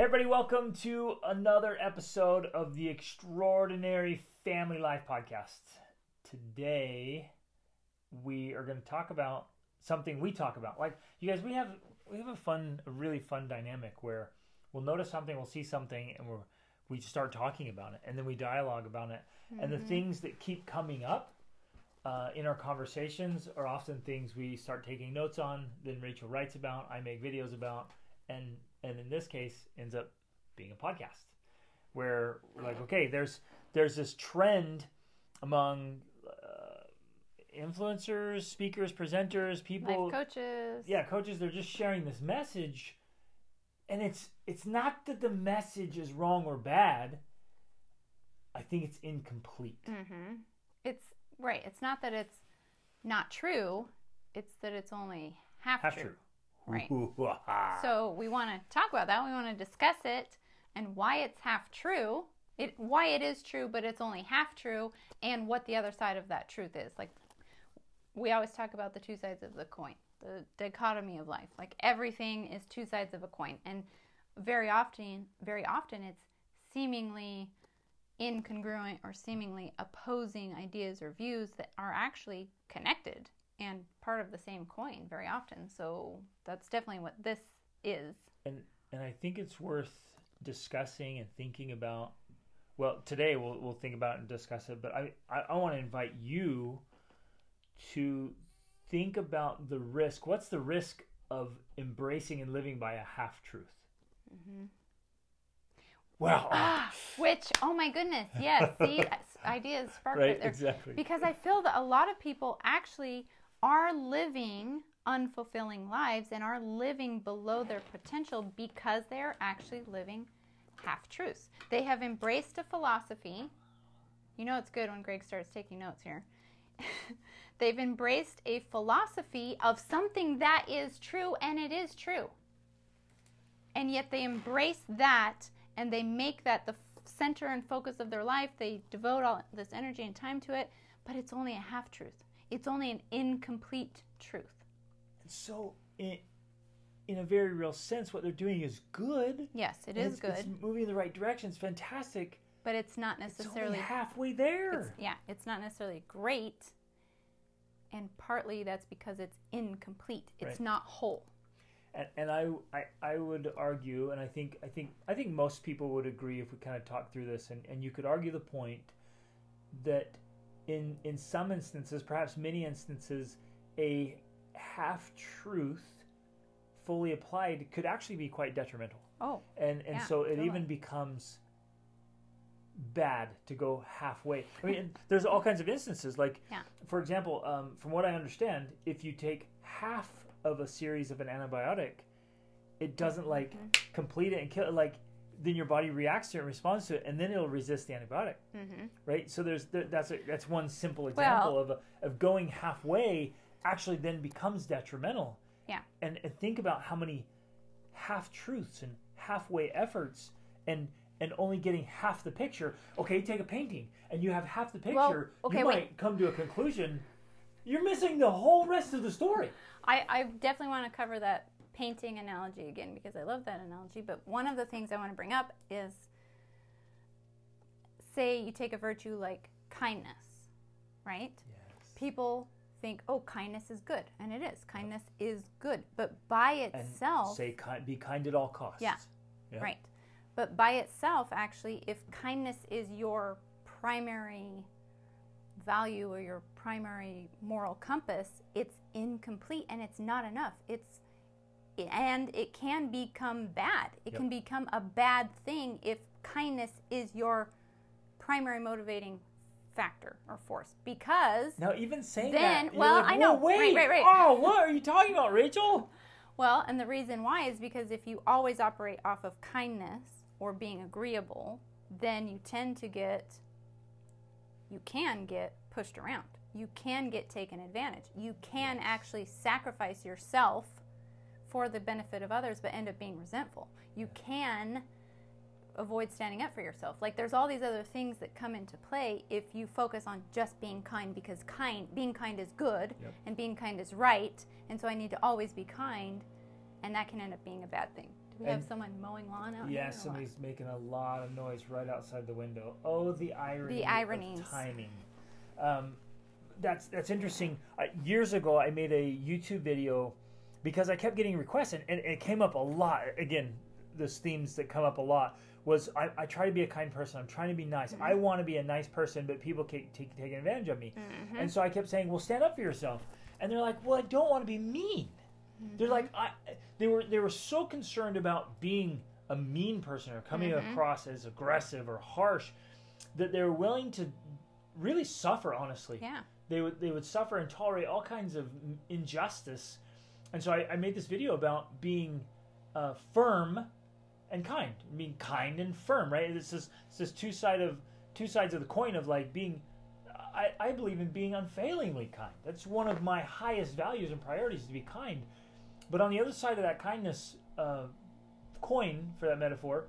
Hey, everybody, welcome to another episode of the Extraordinary Family Life Podcast. Today, we are going to talk about something we talk about. Like, you guys, we have we have a fun, a really fun dynamic where we'll notice something, we'll see something, and we're we start talking about it, and then we dialogue about it. And the things that keep coming up uh, in our conversations are often things we start taking notes on. Then Rachel writes about, I make videos about, and and in this case ends up being a podcast where we're like, okay, there's there's this trend among uh, influencers, speakers, presenters, people, Life coaches. yeah, coaches. They're just sharing this message, and it's it's not that the message is wrong or bad. I think it's incomplete. Mm-hmm. It's right. It's not that it's not true. It's that it's only half, Half true. true. Right. So we want to talk about that. We want to discuss it and why it's half true. It why it is true, but it's only half true, and what the other side of that truth is. Like we always talk about the two sides of the coin, the dichotomy of life. Like everything is two sides of a coin, and very often, very often, it's seemingly incongruent or seemingly opposing ideas or views that are actually connected and part of the same coin very often. So that's definitely what this is. and and I think it's worth discussing and thinking about. Well, today we'll we'll think about it and discuss it, but I I, I want to invite you to think about the risk. What's the risk of embracing and living by a half truth? Well, Ah, which, oh my goodness, yes, see, ideas sparked right, exactly. Because I feel that a lot of people actually are living unfulfilling lives and are living below their potential because they are actually living half truths. They have embraced a philosophy. You know, it's good when Greg starts taking notes here. They've embraced a philosophy of something that is true, and it is true. And yet they embrace that and they make that the center and focus of their life. They devote all this energy and time to it, but it's only a half truth. It's only an incomplete truth. And so in in a very real sense, what they're doing is good. Yes, it is it's, good, It's moving in the right direction. It's fantastic. but it's not It's necessarily only halfway there. it's, yeah, it's not necessarily great. And partly that's because it's incomplete. It's Right. not whole. and, and I, I I would argue, and I think I think I think most people would agree if we kind of talk through this, and, and you could argue the point that in in some instances, perhaps many instances, a half truth fully applied could actually be quite detrimental, Oh, and and Yeah, so it totally. even becomes bad to go halfway. I mean, there's all kinds of instances. Like, Yeah. for example, um, from what I understand, if you take half of a series of an antibiotic, it doesn't like Mm-hmm. complete it and kill it. Like, then your body reacts to it, and responds to it, and then it'll resist the antibiotic. hmm Right. So there's there, that's a, that's one simple example of a, of going halfway actually then becomes detrimental. Yeah. And, and think about how many half truths and halfway efforts and and only getting half the picture. Okay, take a painting and you have half the picture. Well, okay, you wait. might come to a conclusion. You're missing the whole rest of the story. I, I definitely want to cover that painting analogy again because I love that analogy. But one of the things I want to bring up is say you take a virtue like kindness, right? Yes. People think, oh, kindness is good. And it is. Kindness is good. But by And itself, say kind, be kind at all costs. Yeah. Yeah. right. But by itself, actually, if kindness is your primary value or your primary moral compass, it's incomplete and it's not enough. It's and it can become bad. It Yep. can become a bad thing if kindness is your primary motivating factor or force because Now, even saying Then- that, well, like, I know. "Whoa, Wait, Right, right, right. Oh, what are you talking about, Rachel? Well, and the reason why is because if you always operate off of kindness or being agreeable, then you tend to get, you can get pushed around. You can get taken advantage. You can actually sacrifice yourself for the benefit of others, but end up being resentful. You can avoid standing up for yourself. Like there's all these other things that come into play if you focus on just being kind because kind being kind is good Yep. and being kind is right, and so I need to always be kind, and that can end up being a bad thing Do We have someone mowing lawn out Yeah, here. what? somebody's making a lot of noise right outside the window. Oh, the irony. The of ironies. timing. Um, that's that's interesting. Uh, years ago, I made a YouTube video because I kept getting requests, and, and it came up a lot. Again, those themes that come up a lot was I, I try to be a kind person. I'm trying to be nice. I Mm-hmm. want to be a nice person, but people keep take, taking advantage of me. And so I kept saying, "Well, stand up for yourself." And they're like, "Well, I don't want to be mean." They're like, I, they were they were so concerned about being a mean person or coming Mm-hmm. across as aggressive or harsh that they were willing to really suffer. Honestly, Yeah. they would they would suffer and tolerate all kinds of injustice. And so I, I made this video about being uh, firm and kind, being kind and firm. Right? It's this it's this two side of two sides of the coin of like being. I, I believe in being unfailingly kind. That's one of my highest values and priorities to be kind. But on the other side of that kindness uh, coin, for that metaphor,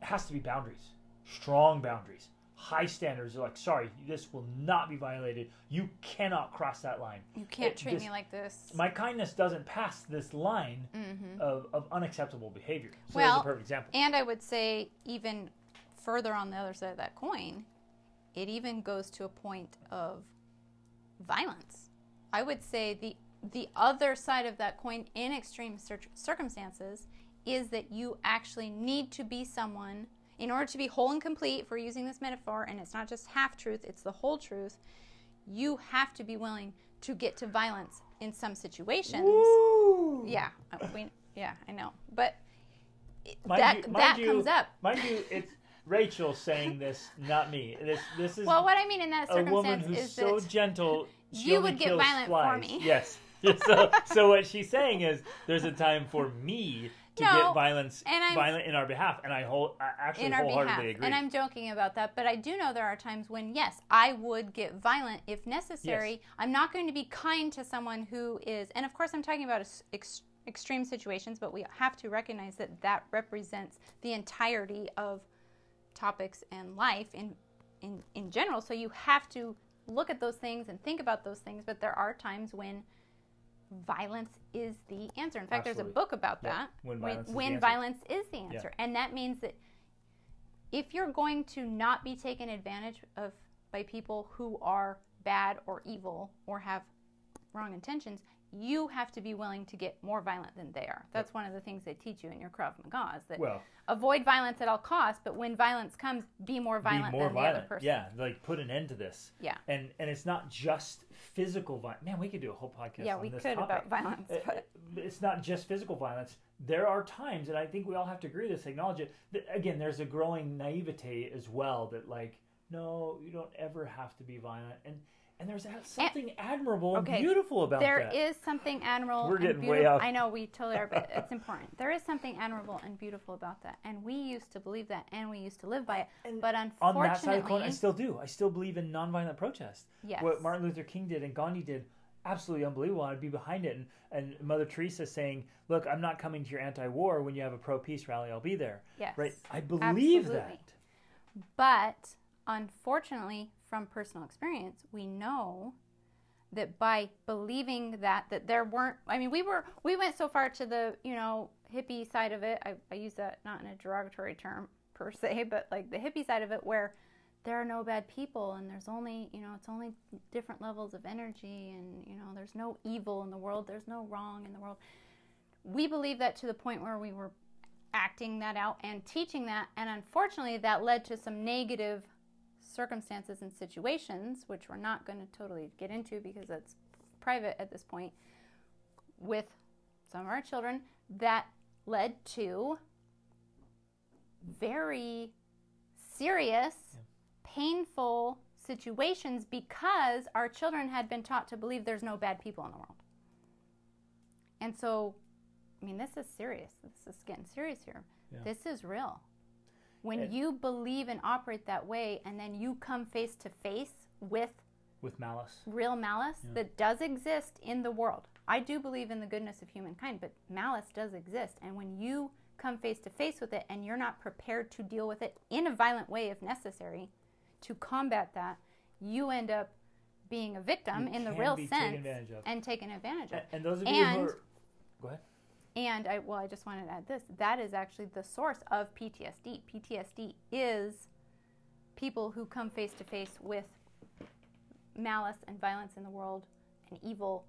has to be boundaries, strong boundaries, high standards. Are like, sorry, this will not be violated. You cannot cross that line. You can't It- treat this- me like this. My kindness doesn't pass this line mm-hmm. of, of unacceptable behavior. So Well, that's a perfect example. And I would say, even further on the other side of that coin, it even goes to a point of violence. I would say the the other side of that coin in extreme cir- circumstances is that you actually need to be someone in order to be whole and complete if we're using this metaphor and it's not just half truth it's the whole truth you have to be willing to get to violence in some situations Woo! yeah uh, we, yeah i know but Mind that you- that you- comes up Mind you, it's Rachel saying this, not me. This this is well what i mean in that circumstance a woman who's is so gentle. she you would get violent for me. Yes. so, so what she's saying is, there's a time for me to No, get violence, and I'm- violent in our behalf, and I whole, I actually wholeheartedly behalf agree. and i'm joking about that but i do know there are times when yes i would get violent if necessary Yes. i'm not going to be kind to someone who is and of course i'm talking about ex- extreme situations but we have to recognize that that represents the entirety of topics and life in in in general so you have to look at those things and think about those things but there are times when violence is the answer. In fact there's a book about Yeah, that. When when, violence is when answer. violence is the answer. And that means that if you're going to not be taken advantage of by people who are bad or evil or have wrong intentions, you have to be willing to get more violent than they are. That's one of the things they teach you in your Krav Maga is that well, avoid violence at all costs, but when violence comes, be more violent be more than the violent. other person. Yeah, like put an end to this. Yeah. And and it's not just physical violence. Man, we could do a whole podcast. Yeah, on we this could topic. about violence, Uh, but it's not just physical violence. There are times, and I think we all have to agree this, acknowledge it. That, again, there's a growing naivete as well that, like, no, you don't ever have to be violent, and and there's that- eh, something admirable and okay, beautiful about There that. is something admirable. We're and getting way beautiful- off. I know we totally are, but it's important. There is something admirable and beautiful about that, and we used to believe that, and we used to live by it. And but on unfortunately, that side of the coin, I still do. I still believe in nonviolent protest. Yes. What Martin Luther King did and Gandhi did, absolutely unbelievable. I'd be behind it. And, and Mother Teresa saying, "Look, I'm not coming to your anti-war. When you have a pro-peace rally, I'll be there." Yes. Right. I believe Absolutely. that. But unfortunately, from personal experience, we know that by believing that that there weren't I mean we were we went so far to the, you know, hippie side of it. I, I use that not in a derogatory term per se, but like the hippie side of it where there are no bad people and there's only, you know, it's only different levels of energy and, you know, there's no evil in the world, there's no wrong in the world. We believe that to the point where we were acting that out and teaching that and unfortunately that led to some negative circumstances and situations which we're not going to totally get into because that's private at this point with some of our children that led to very serious painful situations because our children had been taught to believe there's no bad people in the world and so I mean, this is serious. This is getting serious here. Yeah. This is real. When And- you believe and operate that way, and then you come face to face with With malice. real malice that does exist in the world. I do believe in the goodness of humankind, but malice does exist. And when you come face to face with it and you're not prepared to deal with it in a violent way if necessary to combat that, you end up being a victim You in the real sense of. and taken advantage of. And, and those of you And- who are, go ahead. And I well, I just wanted to add this. That is actually the source of PTSD. PTSD is people who come face to face with malice and violence in the world and evil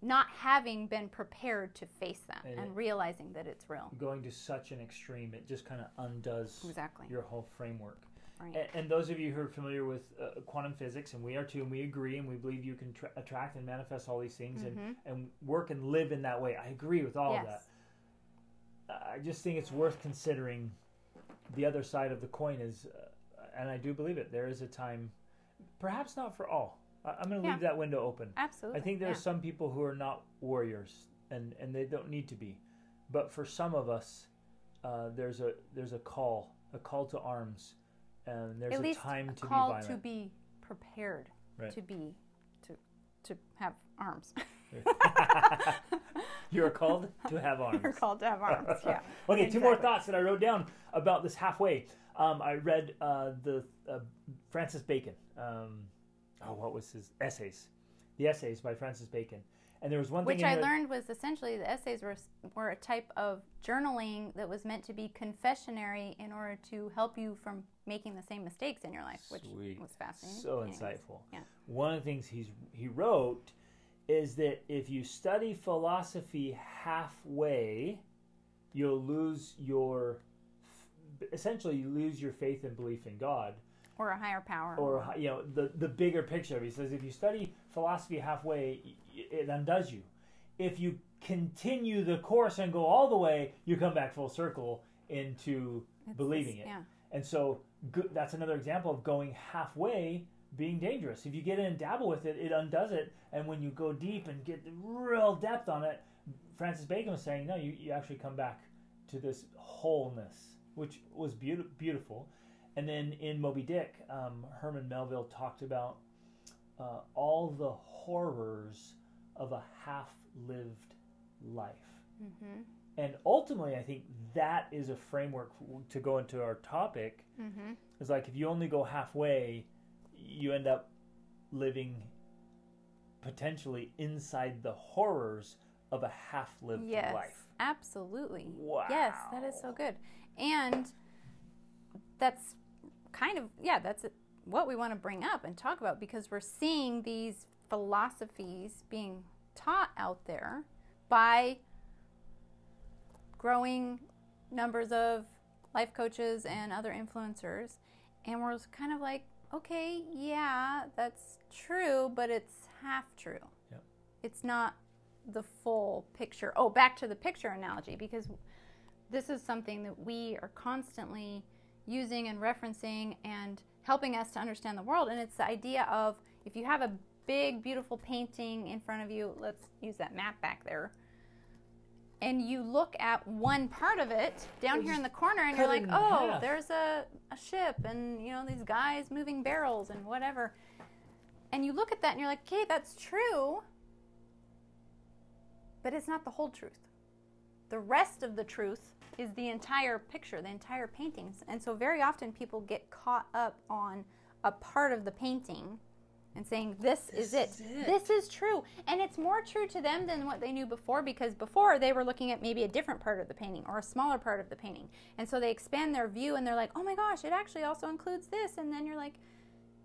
not having been prepared to face them And and, realizing that it's real. Going to such an extreme, it just kind of undoes Exactly. your whole framework. Right. And, and those of you who are familiar with uh, quantum physics, and we are too, and we agree, and we believe you can tra- attract and manifest all these things and, and work and live in that way. I agree with all yes. of that. I just think it's worth considering the other side of the coin is, uh, and I do believe it, there is a time, perhaps not for all. I, I'm going to Yeah. leave that window open. Absolutely. I think there yeah. some people who are not warriors, and, and they don't need to be. But for some of us, uh, there's a there's a call, a call to arms, and there's at a least time to be violent. to be prepared Right. to be to to have arms. You're called to have arms. You're called to have arms. Yeah. okay, two more thoughts that I wrote down about this halfway. Um, I read uh, the uh, Francis Bacon. Um, oh, what was his essays? The essays by Francis Bacon, and there was one Which I there- learned was essentially the essays were were a type of journaling that was meant to be confessionary in order to help you from making the same mistakes in your life, which Sweet. was fascinating. So Anyways, insightful. Yeah. One of the things he's he wrote is that if you study philosophy halfway, you'll lose your essentially you lose your faith and belief in God Or a higher power. or you know the the bigger picture. He says if you study philosophy halfway, it undoes you. If you continue the course and go all the way, you come back full circle into It's believing it. Yeah. And so go- that's another example of going halfway being dangerous. If you get in and dabble with it, it undoes it. And when you go deep and get real depth on it, Francis Bacon was saying, no, you, you actually come back to this wholeness, which was beauti- beautiful. And then in Moby Dick, um, Herman Melville talked about uh, all the horrors of a half lived life. Mm-hmm. And ultimately, I think that is a framework to go into our topic. Mm-hmm. It's like if you only go halfway, you end up living potentially inside the horrors of a half lived Yes. life. Absolutely. Wow. Yes, that is so good. And that's kind of, yeah, that's what we want to bring up and talk about because we're seeing these philosophies being taught out there by growing numbers of life coaches and other influencers. And we're kind of like, okay, yeah, that's true, but it's half true. Yep. It's not the full picture. Oh, back to the picture analogy, because this is something that we are constantly using and referencing and helping us to understand the world. And it's the idea of if you have a big, beautiful painting in front of you, let's use that map back there. And you look at one part of it down here in the corner, and you're like, "Oh, half." there's a, a ship, and you know these guys moving barrels and whatever." And you look at that, and you're like, "Okay, that's true," but it's not the whole truth. The rest of the truth is the entire picture, the entire paintings. And so very often people get caught up on a part of the painting and saying this, is, it. is it. This is true. And it's more true to them than what they knew before because before they were looking at maybe a different part of the painting or a smaller part of the painting. And so they expand their view and they're like, "Oh my gosh, it actually also includes this." And then you're like,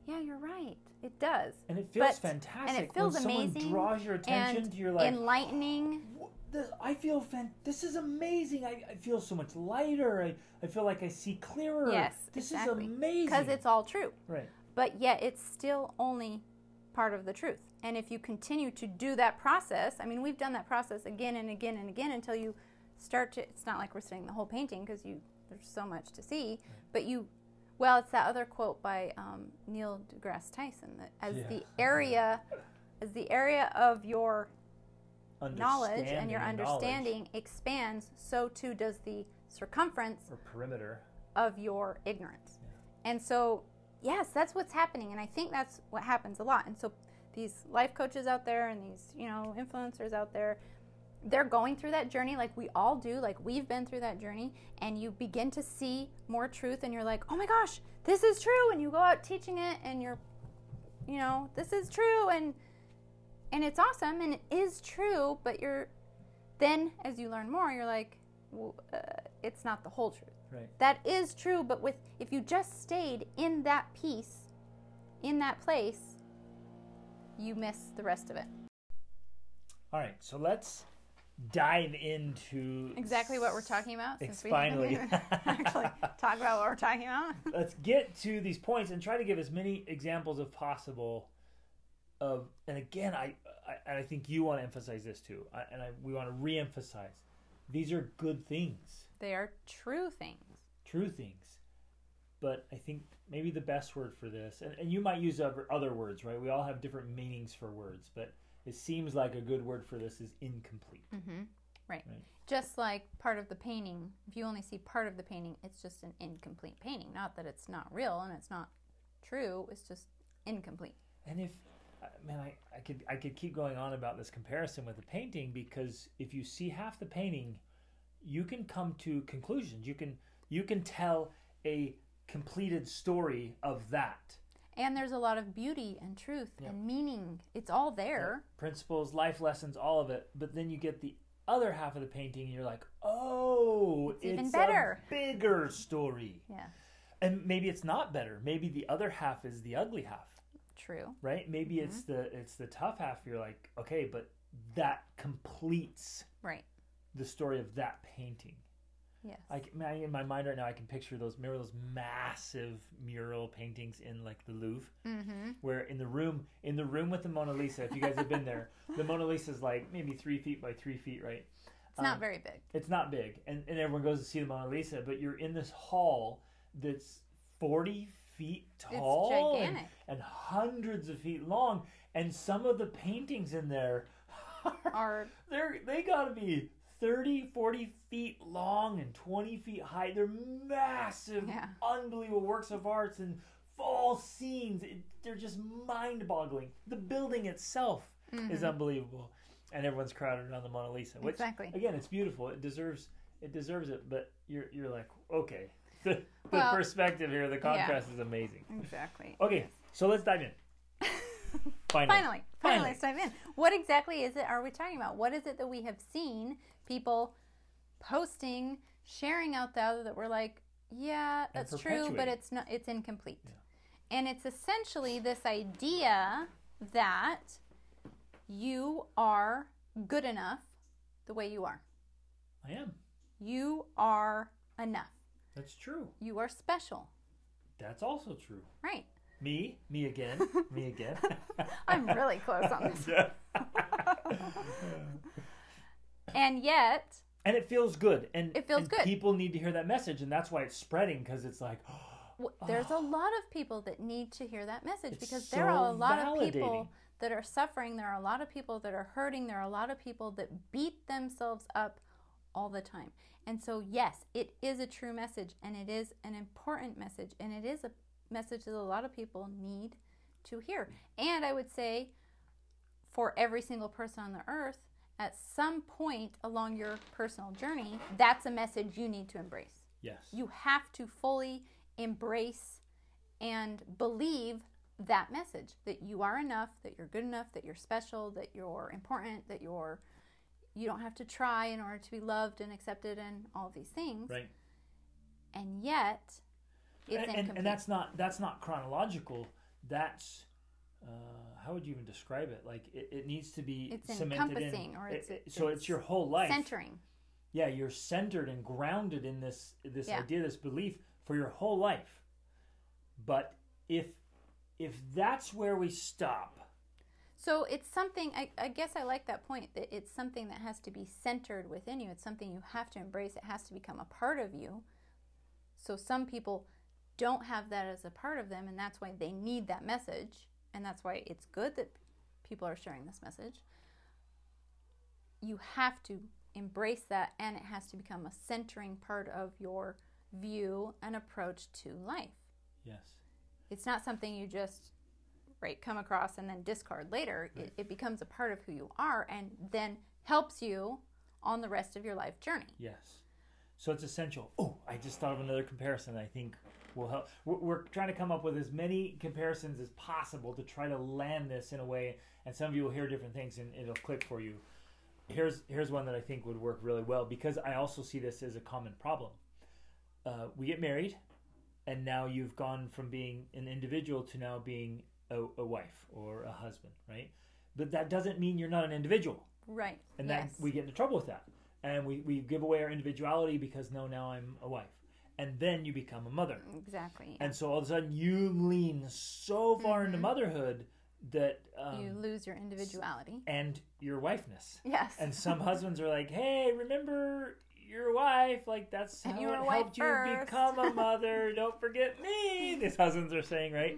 "Yeah, you're right. It does." And it feels But- fantastic and it feels when someone amazing draws your attention to your like enlightening. "Wh- this, I feel fan- this is amazing. I, I feel so much lighter. I, I feel like I see clearer. Yes, this exactly. is amazing. Because it's all true. right. But yet it's still only part of the truth. And if you continue to do that process, I mean, we've done that process again and again and again until you start to. It's not like we're seeing the whole painting because you there's so much to see, but you. Well, it's that other quote by um, Neil deGrasse Tyson that as Yeah. the area, as the area of your knowledge and your Understanding knowledge understanding expands, so too does the circumference or perimeter. of your ignorance. And so, yes, that's what's happening. And I think that's what happens a lot. And so, these life coaches out there and these, you know, influencers out there, they're going through that journey like we all do, like we've been through that journey. And you begin to see more truth, and you're like, oh my gosh, this is true. And you go out teaching it, and you're, you know, this is true. And, and it's awesome and it is true, but you're then as you learn more, you're like, well, uh, it's not the whole truth. Right. That is true, but with if you just stayed in that piece, in that place, you miss the rest of it. All right, so let's dive into Exactly what we're talking about. Since we finally. haven't actually talk about what we're talking about. let's get to these points and try to give as many examples as possible of and again i i, and I think you want to emphasize this too I, and I, we want to re-emphasize these are good things They are true things. true things but i think maybe the best word for this and, and you might use other, words right we all have different meanings for words but it seems like a good word for this is incomplete Mm-hmm. Right. Right. Just like part of the painting, if you only see part of the painting, it's just an incomplete painting. Not that it's not real and it's not true, it's just incomplete. And if uh, man, I, I could I could keep going on about this comparison with the painting because if you see half the painting, you can come to conclusions. You can you can tell a completed story of that. And there's a lot of beauty and truth Yep. and meaning. It's all there. Principles, life lessons, all of it. But then you get the other half of the painting, and you're like, oh, It's even a better. bigger story. Yeah, And maybe it's not better. Maybe the other half is the ugly half. true. right maybe it's Mm-hmm. the it's the tough half you're like okay but that completes Right. The story of that painting Yes. I, can- in my mind right now i can picture those remember those massive mural paintings in like the louvre mm-hmm. where in the room in the room with the mona lisa if you guys have been there the mona lisa is like maybe three feet by three feet right It's not Um, very big. it's not big and, and everyone goes to see the mona lisa but you're in this hall that's 40 feet tall and- and hundreds of feet long and some of the paintings in there Are they're they gotta be 30 40 feet long and 20 feet high they're massive Yeah. unbelievable works of arts and fall scenes it, they're just mind-boggling the building itself is unbelievable and everyone's crowded around the mona lisa which Mm-hmm. Exactly. again it's beautiful it deserves it deserves it but you're you're like okay the, the Well, perspective here the contrast is amazing exactly. okay so let's dive in Finally. Finally, finally, Finally. let's dive in. What exactly is it? Are we talking about? What is it that we have seen people posting, sharing out there that we're like, yeah, that's true, but it's not. It's incomplete, and it's essentially this idea that you are good enough the way you are. i am. You are enough. that's true. You are special, that's also true. Right? me? Me again? Me again? I'm really close on this, and yet and it feels good and It feels and good. people need to hear that message and that's why it's spreading because it's like W- There's a lot of people that need to hear that message It's because there are a so lot of people that are suffering. There are a lot of people that are hurting. There are a lot of people that beat themselves up all the time. And so, yes, it is a true message and it is an important message and it is a message that a lot of people need to hear. And I would say for every single person on the earth, at some point along your personal journey, that's a message you need to embrace. yes You have to fully embrace and believe that message that you are enough, that you're good enough, that you're special, that you're important, that you're you don't have to try in order to be loved and accepted and all these things. right And yet it's and, and, and that's not that's not chronological that's uh, how would you even describe it like it, it needs to be It's cemented in encompassing, or It- it's- it- so it's, it's your whole life centering. yeah you're centered and grounded in this this Yeah. idea this belief for your whole life but if if that's where we stop So it's something, I, I guess I like that point that it's something that has to be centered within you. It's something you have to embrace. It has to become a part of you. So some people don't have that as a part of them, and that's why they need that message. And that's why it's good that people are sharing this message. You have to embrace that, and it has to become a centering part of your view and approach to life. yes It's not something you just right come across and then discard later. It, it becomes a part of who you are and then helps you on the rest of your life journey. Yes. So it's essential. Oh, I just thought of another comparison I think will help. We're, we're trying to come up with as many comparisons as possible to try to land this in a way, and some of you will hear different things and it'll click for you. here's here's one that I think would work really well because I also see this as a common problem. Uh, we get married, and now you've gone from being an individual to now being a, a wife or a husband, right? But that doesn't mean you're not an individual, Right. and then yes. we get into trouble with that, and we we give away our individuality because no, now I'm a wife, and then you become a mother. exactly. And so all of a sudden you lean so far into Mhm. motherhood that um, you lose your individuality. and your wifeness. Yes. And some husbands are like, "Hey, remember your wife? Like that's And how you it helped you become a mother. Don't forget me." These husbands are saying, right?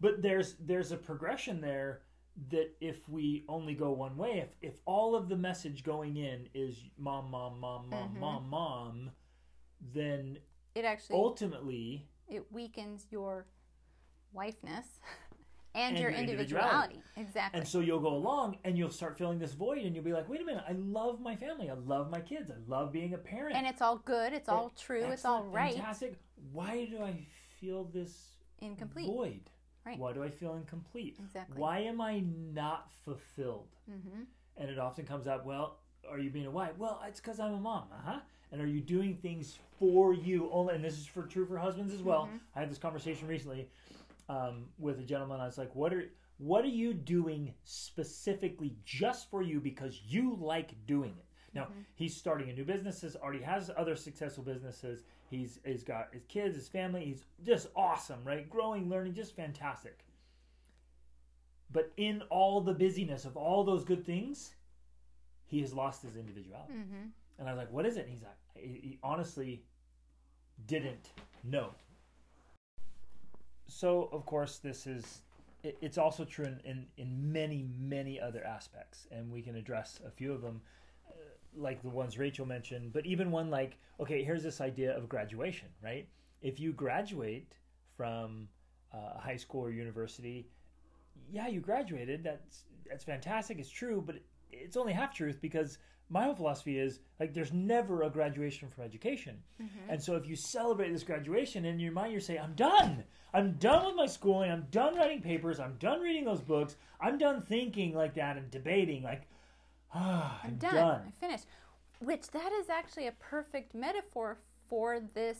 But there's there's a progression there that if we only go one way, if if all of the message going in is mom, mom, mom, mom, Mhm. mom, mom, then it actually ultimately it weakens your wifeness and, And your your individuality. individuality. Exactly. And so you'll go along and you'll start feeling this void and you'll be like, wait a minute, I love my family. I love my kids. I love being a parent. And it's all good. It's all true. It's all right. Fantastic. Why do I feel this Incomplete. void? Right. Why do I feel incomplete? Exactly. Why am I not fulfilled? Mm-hmm. And it often comes up, well, are you being a wife? Well, it's because I'm a mom. Uh huh. And are you doing things for you only? And this is for true for husbands as well. Mhm. I had this conversation recently um, with a gentleman. I was like, what are what are you doing specifically just for you because you like doing it? Now Mhm. he's starting a new business. Already has other successful businesses. He's he's got his kids, his family. He's just awesome, right? Growing, learning, just fantastic. But in all the busyness of all those good things, he has lost his individuality. Mm-hmm. And I was like, "What is it?" And he's like, he, honestly didn't know. So of course, this is it, it's also true in, in in many many other aspects, and we can address a few of them, uh, like the ones Rachel mentioned. But even one like, okay, here's this idea of graduation, right? If you graduate from uh, high school or university, yeah, you graduated. That's that's fantastic. It's true, but it's only half truth because my whole philosophy is like there's never a graduation from education. Mm-hmm. And so if you celebrate this graduation in your mind, you're saying, I'm done. I'm done with my schooling. I'm done writing papers. I'm done reading those books. I'm done thinking like that and debating. Like, ah, I'm, I'm done. done. I finished. Which that is actually a perfect metaphor for this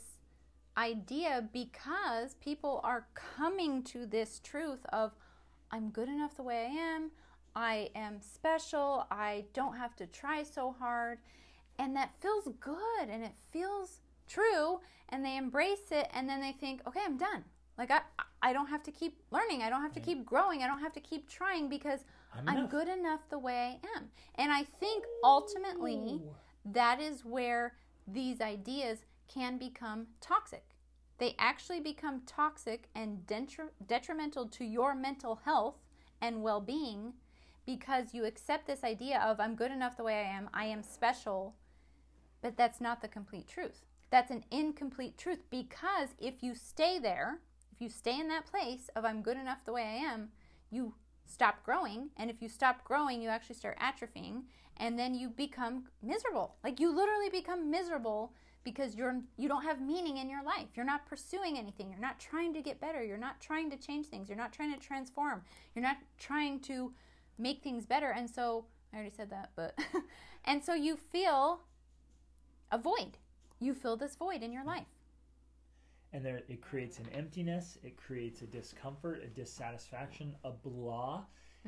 idea because people are coming to this truth of I'm good enough the way I am. I am special. I don't have to try so hard. And that feels good and it feels true and they embrace it and then they think, "Okay, I'm done." Like I I don't have to keep learning. I don't have to keep growing. I don't have to keep trying because I'm I'm enough. good enough the way I am. And I think ultimately that is where these ideas can become toxic. They actually become toxic and detri- detrimental to your mental health and well being because you accept this idea of I'm good enough the way I am, I am special, but that's not the complete truth. That's an incomplete truth because if you stay there, if you stay in that place of I'm good enough the way I am, you stop growing. And if you stop growing, you actually start atrophying and then you become miserable. Like you literally become miserable because you're you don't have meaning in your life. You're not pursuing anything. You're not trying to get better. You're not trying to change things. You're not trying to transform. You're not trying to make things better. And so I already said that, but and so you feel a void. You feel this void in your life. And there, it creates an emptiness. It creates a discomfort, a dissatisfaction, a blah.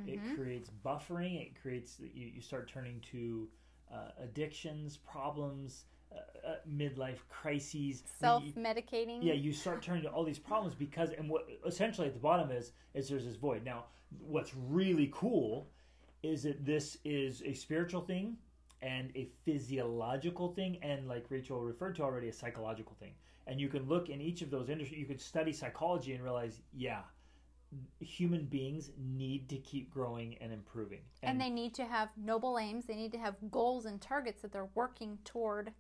It Mhm. creates buffering. It creates you, you start turning to uh, addictions, problems, uh, uh, midlife crises. self-medicating yeah you start turning to all these problems because and what essentially at the bottom is is there's this void now what's really cool is that this is a spiritual thing and a physiological thing and like rachel referred to already a psychological thing and you can look in each of those industries you could study psychology and realize yeah human beings need to keep growing and improving and they need to have noble aims. They need to have goals and targets that they're working toward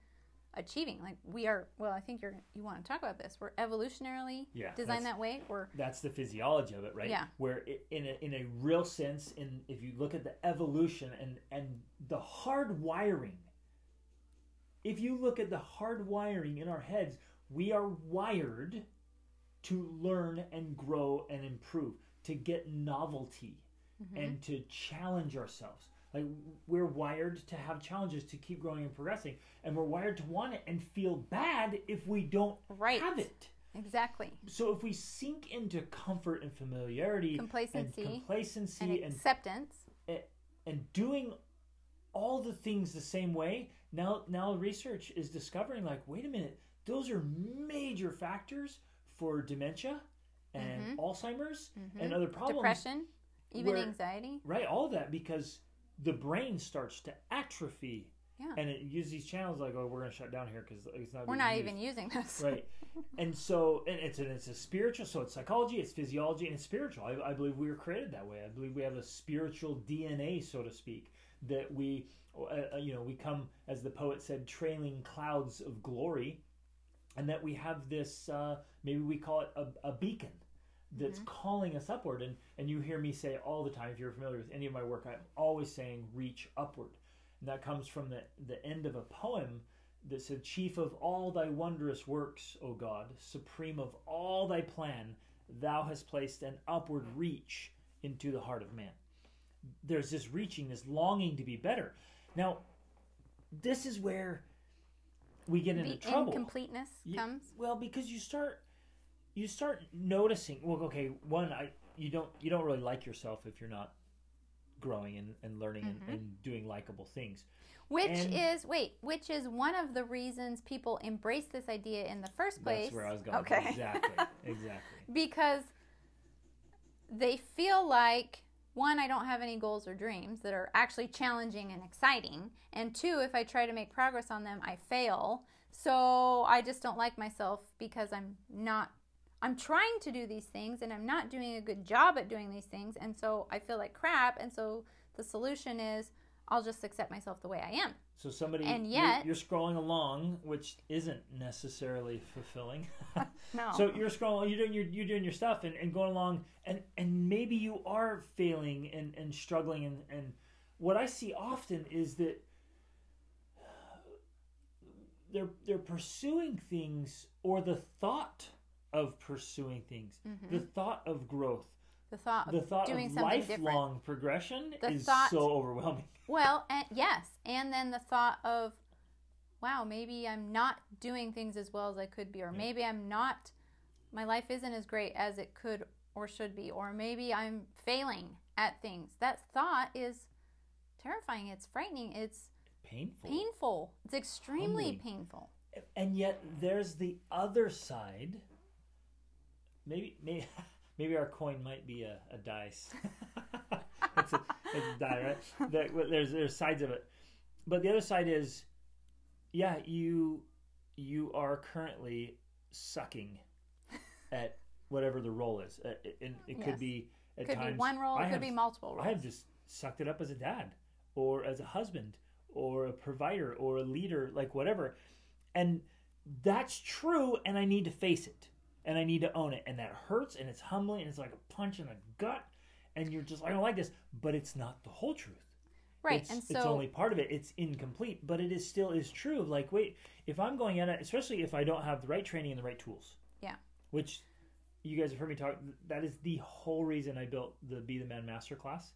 achieving. Like we are. Well, I think you're. You want to talk about this? We're evolutionarily Yeah, designed that way. We're that's the physiology of it, right? Yeah. Where it, in a, in a real sense, in if you look at the evolution and and the hard wiring, if you look at the hard wiring in our heads, we are wired to learn and grow and improve, to get novelty Mm-hmm. and to challenge ourselves. Like we're wired to have challenges to keep growing and progressing, and we're wired to want it and feel bad if we don't Right. have it. Exactly. So if we sink into comfort and familiarity, Complacency and complacency, And and acceptance. and doing all the things the same way now now research is discovering like wait a minute those are major factors for dementia and mm-hmm. alzheimer's mm-hmm. and other problems Depression, even where- anxiety. right all of that because the brain starts to atrophy Yeah. and it uses these channels like oh we're going to shut down here because it's not We're not used. even using this. right and so and it's a, it's a spiritual so it's psychology it's physiology and it's spiritual I, I believe we were created that way i believe we have a spiritual dna so to speak that we uh, uh, you know we come as the poet said trailing clouds of glory and that we have this uh, maybe we call it a, a beacon that's mm-hmm. calling us upward and and you hear me say all the time if you're familiar with any of my work i'm always saying reach upward and that comes from the the end of a poem that said, Chief of all thy wondrous works, O God, supreme of all thy plan, thou hast placed an upward reach into the heart of man. There's this reaching, this longing to be better. Now, this is where we get into The trouble. incompleteness Ye- comes. Well, because you start you start noticing well okay, one I you don't you don't really like yourself if you're not growing and, and learning and, mm-hmm. and doing likable things. Which And- is wait, which is one of the reasons people embrace this idea in the first place. That's where I was going. Okay. Exactly. Exactly. because they feel like one, I don't have any goals or dreams that are actually challenging and exciting, and two, if I try to make progress on them, I fail. So I just don't like myself because I'm not. I'm trying to do these things and I'm not doing a good job at doing these things, and so I feel like crap. And so the solution is I'll just accept myself the way I am. So somebody And you're- yet- you're, scrolling along, which isn't necessarily fulfilling. No. so you're scrolling, you're doing your you're doing your stuff and, and going along, and and maybe you are failing and and struggling, and and what I see often is that they're they're pursuing things or the thought of pursuing things, mm-hmm. the thought of growth, the thought of the thought doing of something different. lifelong progression The is thought- so overwhelming. Well, and yes, and then the thought of, wow, maybe I'm not doing things as well as I could be, or maybe I'm not, my life isn't as great as it could or should be, or maybe I'm failing at things. That thought is terrifying. It's frightening. It's Painful. painful. It's extremely Humbling. painful. and yet there's the other side maybe maybe maybe our coin might be a, a dice it's, a, it's a die right there's there's sides of it but the other side is yeah you you are currently sucking at whatever the role is Uh, it, it, it could Yes. be at Could times be one role, I it could have- be multiple roles. I have just sucked it up as a dad or as a husband or a provider or a leader, like whatever. And that's true, and I need to face it and I need to own it. And that hurts and it's humbling and it's like a punch in the gut. And you're just, like, I don't like this, but it's not the whole truth. right. It's, and it's only part of it. It's incomplete, but it is still is true. Like, wait, if I'm going at it, especially if I don't have the right training and the right tools, yeah. which you guys have heard me talk that is the whole reason i built the be the man masterclass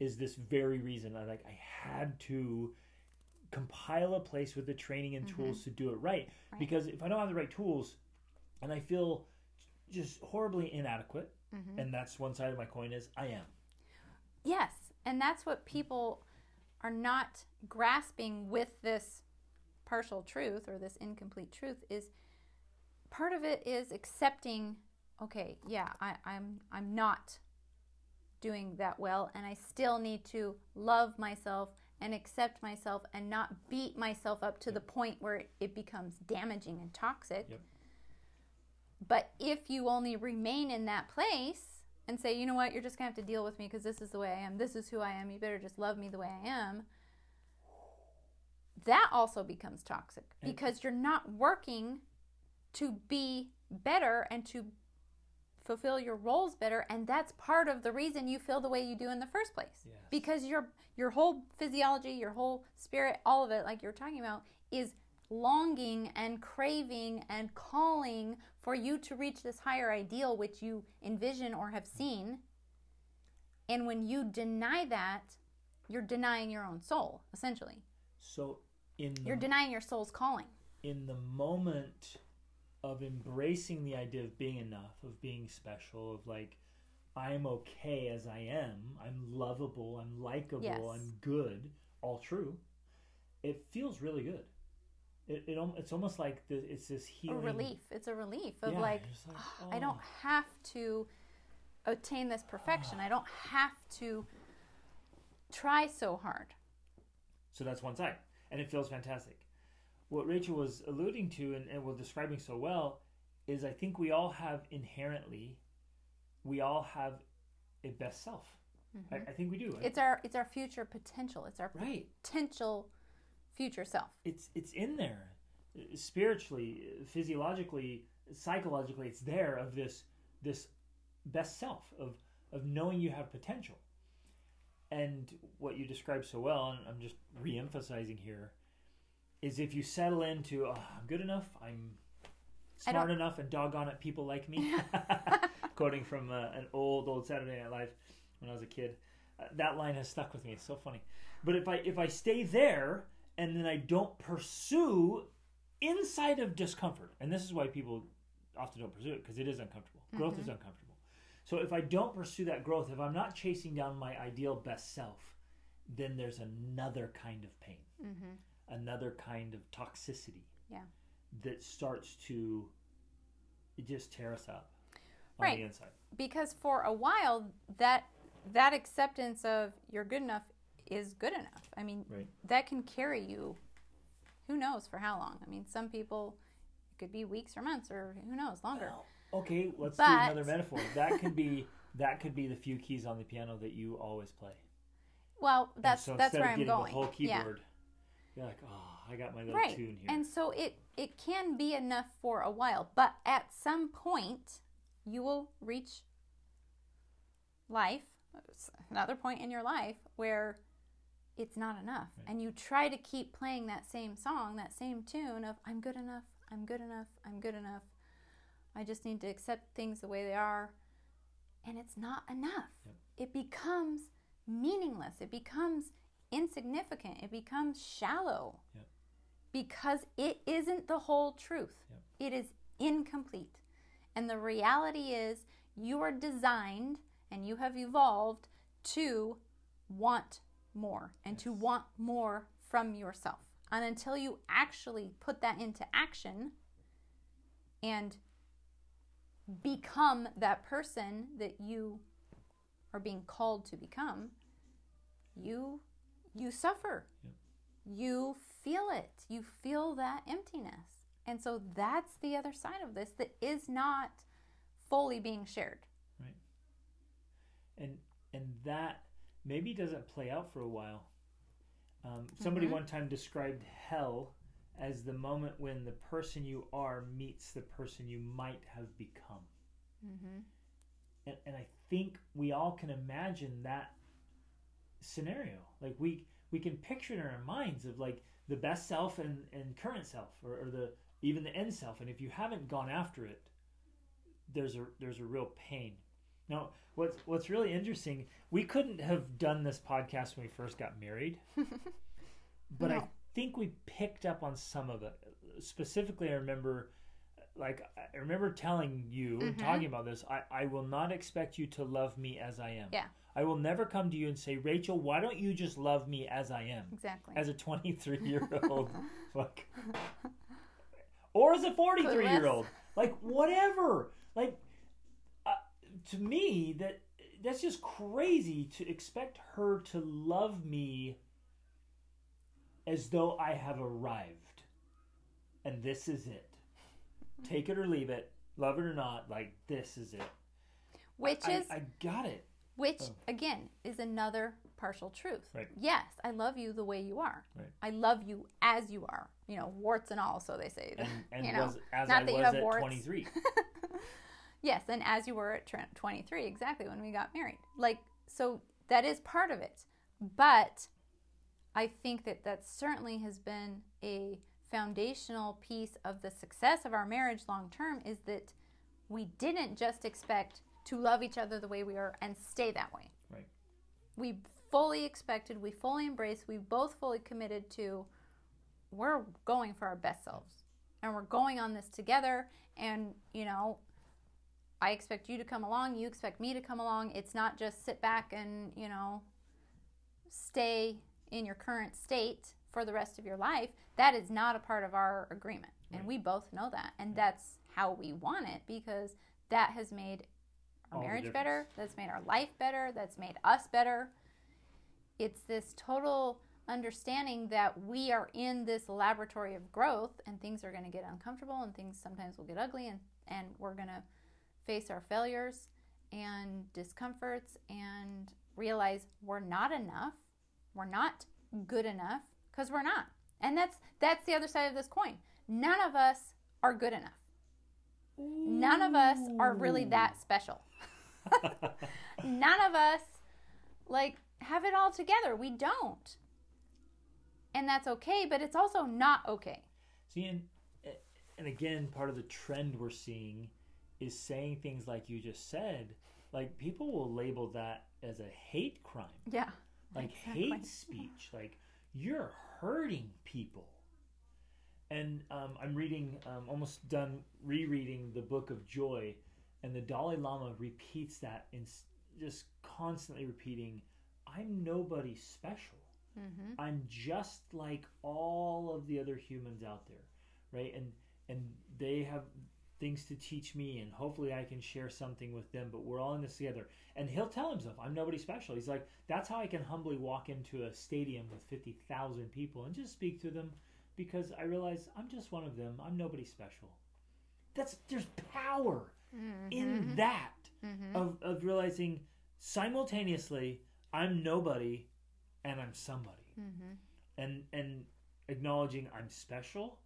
is this very reason i like i had to compile a place with the training and mm-hmm. tools to do it right. Right. because if i don't have the right tools and i feel just horribly inadequate. Mm-hmm. And that's one side of my coin is i am. Yes, and that's what people are not grasping with this partial truth or this incomplete truth is part of it is accepting okay yeah I, i'm i'm not doing that well. And i still need to love myself and accept myself and not beat myself up to the point where it becomes damaging and toxic. Yep. But if you only remain in that place and say, you know what, you're just going to have to deal with me because this is the way I am, this is who I am, you better just love me the way I am, that also becomes toxic because you're not working to be better and to fulfill your roles better and that's part of the reason you feel the way you do in the first place. Yes. because your your whole physiology your whole spirit all of it like you're talking about is longing and craving and calling for you to reach this higher ideal which you envision or have seen and when you deny that you're denying your own soul, essentially. So in You're denying your soul's calling. in the moment of embracing the idea of being enough, of being special, of like I'm okay as I am, I'm lovable, I'm likable, Yes. I'm good, all true. It feels really good. It, it it's almost like the, it's this A healing relief. It's a relief of Yeah, like, like, "Ah, I don't "Oh." have to attain this perfection. I don't have to try so hard. So that's one side, and it feels fantastic. What Rachel was alluding to and, and was describing so well is I think we all have inherently, we all have a best self. I, I think we do. It's our it's our future potential. It's our right. potential future self. It's it's in there, spiritually, physiologically, psychologically. It's there of this this best self of of knowing you have potential. And what you described so well, and I'm just re-emphasizing here, is if you settle into, oh, I'm good enough, I'm smart enough, and doggone it, people like me. Quoting from uh, an old, old Saturday Night Live when I was a kid. Uh, that line has stuck with me. It's so funny. But if I if I stay there and then I don't pursue inside of discomfort, and this is why people often don't pursue it because it is uncomfortable. Growth is mm-hmm. uncomfortable. So if I don't pursue that growth, if I'm not chasing down my ideal best self, then there's another kind of pain, mm-hmm. another kind of toxicity Yeah. that starts to just tear us up on Right. the inside. Because for a while that that acceptance of you're good enough is good enough. I mean, Right. that can carry you who knows for how long. I mean, some people it could be weeks or months or who knows longer. Well, okay, let's do another metaphor. That could be that could be the few keys on the piano that you always play. Well, that's so that's where I'm going. The whole yeah. keyboard. You're like, oh, I got my little right tune here. and so it it can be enough for a while but at some point you will reach life another point in your life where it's not enough. And you try to keep playing that same song that same tune of i'm good enough i'm good enough i'm good enough. I just need to accept things the way they are. And it's not enough. It becomes meaningless. It becomes insignificant. It becomes shallow. Yep. because it isn't the whole truth. It is incomplete. And the reality is, you are designed and you have evolved to want more and to want more from yourself. And until you actually put that into action and become that person that you are being called to become, you you suffer you feel it. You feel that emptiness. And so that's the other side of this that is not fully being shared. Right. And and that maybe doesn't play out for a while. Um, somebody Mm-hmm. one time described hell as the moment when the person you are meets the person you might have become. Mm-hmm. And, and I think we all can imagine that scenario. Like we we can picture it in our minds of like the best self and, and current self or, or the even the end self. And if you haven't gone after it, there's a there's a real pain. Now, what's what's really interesting, we couldn't have done this podcast when we first got married, but I think we picked up on some of it. Specifically, I remember, like I remember telling you and Mm-hmm. talking about this. I I will not expect you to love me as I am. Yeah. I will never come to you and say, Rachel, why don't you just love me as I am? Exactly. As a 23 year old, like, or as a 43 year old, like whatever. Like, to me, that that's just crazy to expect her to love me as though I have arrived, and this is it. Take it or leave it, love it or not. Like this is it. Which I, is I got it. which Oh. again is another partial truth. Right. Yes, I love you the way you are. Right. I love you as you are. You know, warts and all, so they say. And, and you know, was as not I that you have at warts. 23. Yes, and as you were at 23, exactly when we got married. Like, so that is part of it. But I think that that certainly has been a foundational piece of the success of our marriage long term is that we didn't just expect to love each other the way we are and stay that way. Right. We fully expected, we fully embraced, we both fully committed to we're going for our best selves. And we're going on this together and, you know, I expect you to come along, you expect me to come along. It's not just sit back and, you know, stay in your current state for the rest of your life. That is not a part of our agreement. And we both know that. And that's how we want it because that has made our All marriage better, that's made our life better, that's made us better. It's this total understanding that we are in this laboratory of growth and things are going to get uncomfortable and things sometimes will get ugly and, and we're going to face our failures and discomforts and realize we're not enough we're not good enough because we're not. And that's that's the other side of this coin. None of us are good enough. None of us are really that special. None of us like have it all together. We don't. And that's okay but it's also not okay. See, and, and again, part of the trend we're seeing is saying things like you just said. Like people will label that as a hate crime, yeah like Exactly. hate speech. Like you're hurting people. And um, I'm reading, um, almost done rereading the Book of Joy, and the Dalai Lama repeats that in just constantly repeating, "I'm nobody special." mm-hmm. I'm just like all of the other humans out there, right? And and they have things to teach me, and hopefully I can share something with them. But we're all in this together. And he'll tell himself, "I'm nobody special." He's like, "That's how I can humbly walk into a stadium with fifty thousand people and just speak to them, because I realize I'm just one of them. I'm nobody special." That's there's power in that Mm-hmm. of of realizing simultaneously I'm nobody and I'm somebody Mm-hmm. and and acknowledging I'm special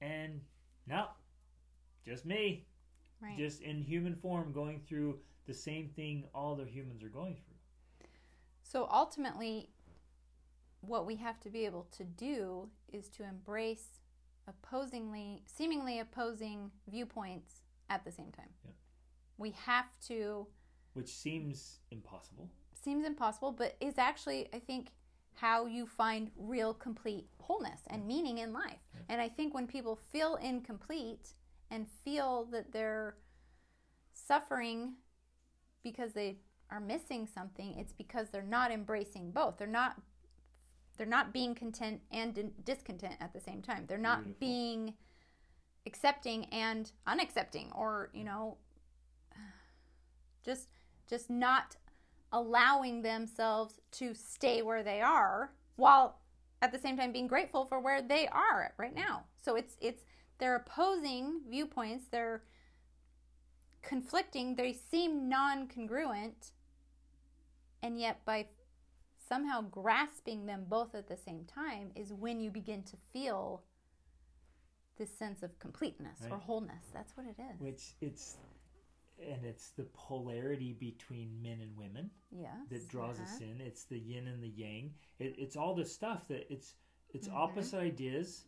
and no just me right just in human form going through the same thing all the humans are going through So ultimately, what we have to be able to do is to embrace opposingly, seemingly opposing viewpoints at the same time. Yep. We have to, which seems impossible seems impossible, but is actually, I think, how you find real complete wholeness and meaning in life. And I think when people feel incomplete and feel that they're suffering because they are missing something, it's because they're not embracing both. They're not they're not being content and discontent at the same time. They're not Beautiful. being accepting and unaccepting or, you know, just just not allowing themselves to stay where they are while at the same time being grateful for where they are right now. So it's it's they're opposing viewpoints, they're conflicting, they seem non-congruent and yet by somehow grasping them both at the same time is when you begin to feel this sense of completeness or wholeness. That's what it is. which it's and it's the polarity between men and women Yes. that draws uh-huh. us in. It's the yin and the yang. It, it's all the stuff that it's it's Mhm. opposite ideas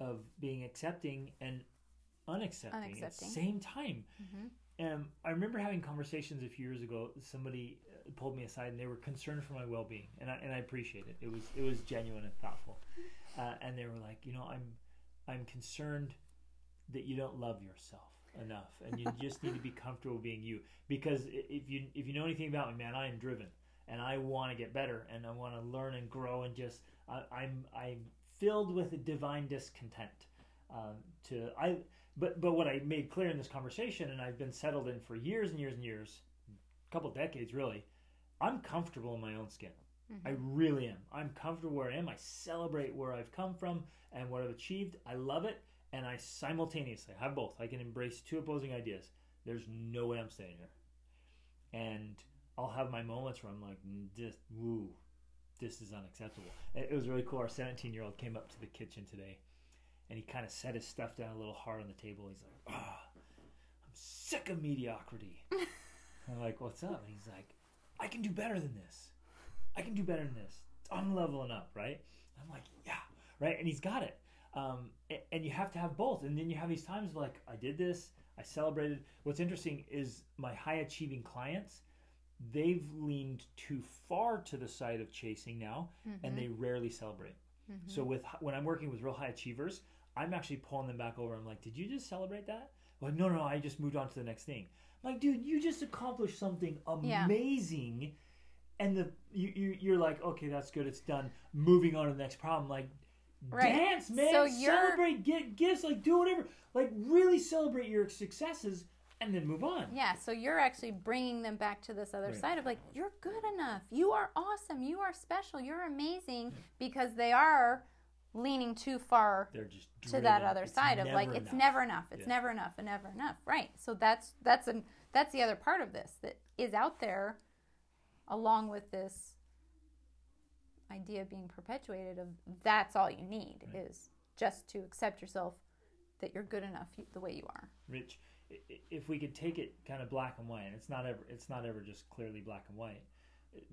of being accepting and unaccepting, at the same time. Mhm. Um, I remember having conversations a few years ago. Somebody uh, pulled me aside and they were concerned for my well-being, and I and I appreciate it. It was it was genuine and thoughtful. Uh, and they were like, you know, I'm I'm concerned that you don't love yourself enough, and you just need to be comfortable being you. Because if you if you know anything about me, man, I am driven, and I want to get better, and I want to learn and grow, and just I, I'm I'm filled with a divine discontent. Um, to I but but what I made clear in this conversation, and I've been settled in for years and years and years, a couple decades really. I'm comfortable in my own skin. I really am. I'm comfortable where I am. I celebrate where I've come from and what I've achieved. I love it, and I simultaneously have both. I can embrace two opposing ideas. There's no way I'm staying here, and I'll have my moments where I'm like, "Mm, "This, woo, this is unacceptable." It it was really cool. Our 17 year old came up to the kitchen today, and he kind of set his stuff down a little hard on the table. He's like, "Ah, I'm sick of mediocrity." I'm like, "What's up?" And he's like, "I can do better than this." I can do better than this. I'm leveling up, right? I'm like, yeah, right. And he's got it. Um, a- and you have to have both. And then you have these times like, I did this, I celebrated. What's interesting is my high achieving clients, they've leaned too far to the side of chasing now, Mm-hmm. and they rarely celebrate. So with when I'm working with real high achievers, I'm actually pulling them back over. I'm like, "Did you just celebrate that?" Like, no, no, no, I just moved on to the next thing. I'm like, dude, you just accomplished something Yeah. amazing, and the you, you you're like, okay, that's good, it's done. Moving on to the next problem. Like, Right. dance, man, So you're- celebrate, get gifts, like do whatever, like really celebrate your successes, and then move on. Yeah, so you're actually bringing them back to this other Right. side of like, you're good enough. You are awesome. You are special. You're amazing because they are leaning too far to that other It's side of like never it's never enough. It's Yeah. never enough and never enough. Right. So that's that's an that's the other part of this that is out there along with this idea being perpetuated of that's all you need Right. is just to accept yourself that you're good enough the way you are. Rich, if we could take it kind of black and white, and it's not ever it's not ever just clearly black and white.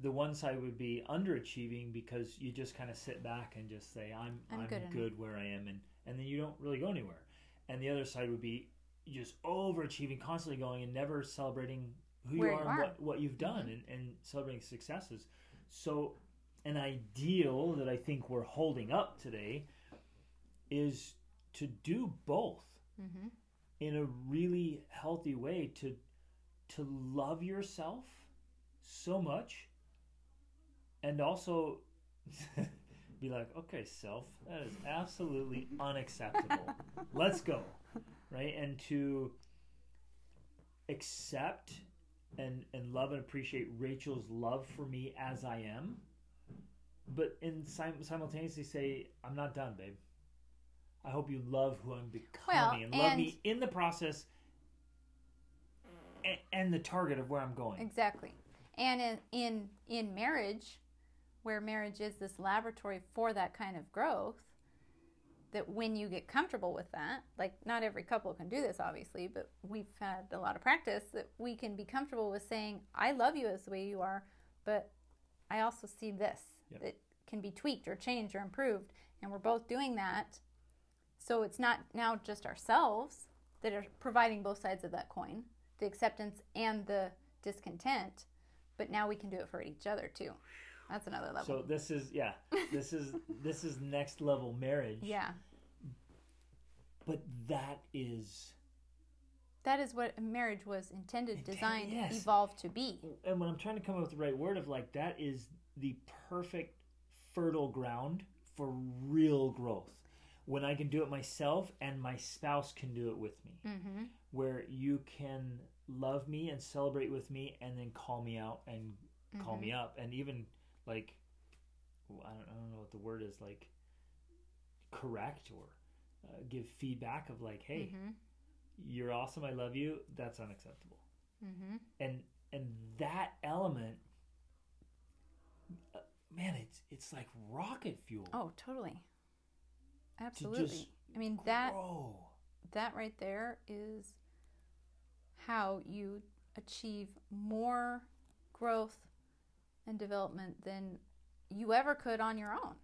The one side would be underachieving because you just kind of sit back and just say I'm I'm I'm, good good, where I am, and and then you don't really go anywhere. And the other side would be just overachieving, constantly going and never celebrating who you you are, are. and what what you've done, and, and celebrating successes. So, an ideal that I think we're holding up today is to do both Mm-hmm. In a really healthy way to to love yourself so much and also be like okay self that is absolutely unacceptable. Let's go right? And to accept and and love and appreciate Rachel's love for me as I am but in sim- simultaneously say I'm not done babe I hope you love who I'm becoming and love and- me in the process and, and the target of where I'm going. Exactly. And in, in in marriage, where marriage is this laboratory for that kind of growth, that when you get comfortable with that, like not every couple can do this obviously, but we've had a lot of practice that we can be comfortable with saying, I love you as the way you are, but I also see this Yep. that can be tweaked or changed or improved. And we're both doing that. So it's not now just ourselves that are providing both sides of that coin, the acceptance and the discontent, but now we can do it for each other too. That's another level. So this is yeah, this is this is next level marriage. yeah. But that is That is what marriage was intended, designed, yes. evolved to be. and when I'm trying to come up with the right word of like that is the perfect fertile ground for real growth. When I can do it myself and my spouse can do it with me. Mm-hmm. Where you can love me and celebrate with me and then call me out and call Mm-hmm. me up and even like I don't, I don't know what the word is like correct or uh, give feedback of like hey Mm-hmm. you're awesome i love you that's unacceptable Mm-hmm. and and that element uh, man it's it's like rocket fuel Oh, totally. Absolutely. I mean that grow. that right there is how you achieve more growth and development than you ever could on your own.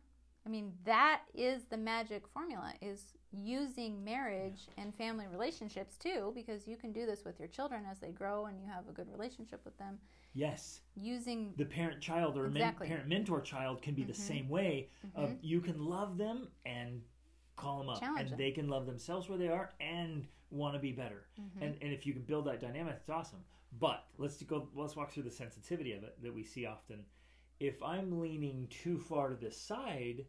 I mean, that is the magic formula is using marriage and family relationships too because you can do this with your children as they grow and you have a good relationship with them yes using the parent child or men- parent mentor child can be the Mhm. same way Mhm. you can love them and call them up Challenge and them. they can love themselves where they are and want to be better Mhm. and and if you can build that dynamic it's awesome but let's go let's walk through the sensitivity of it that we see often if i'm leaning too far to this side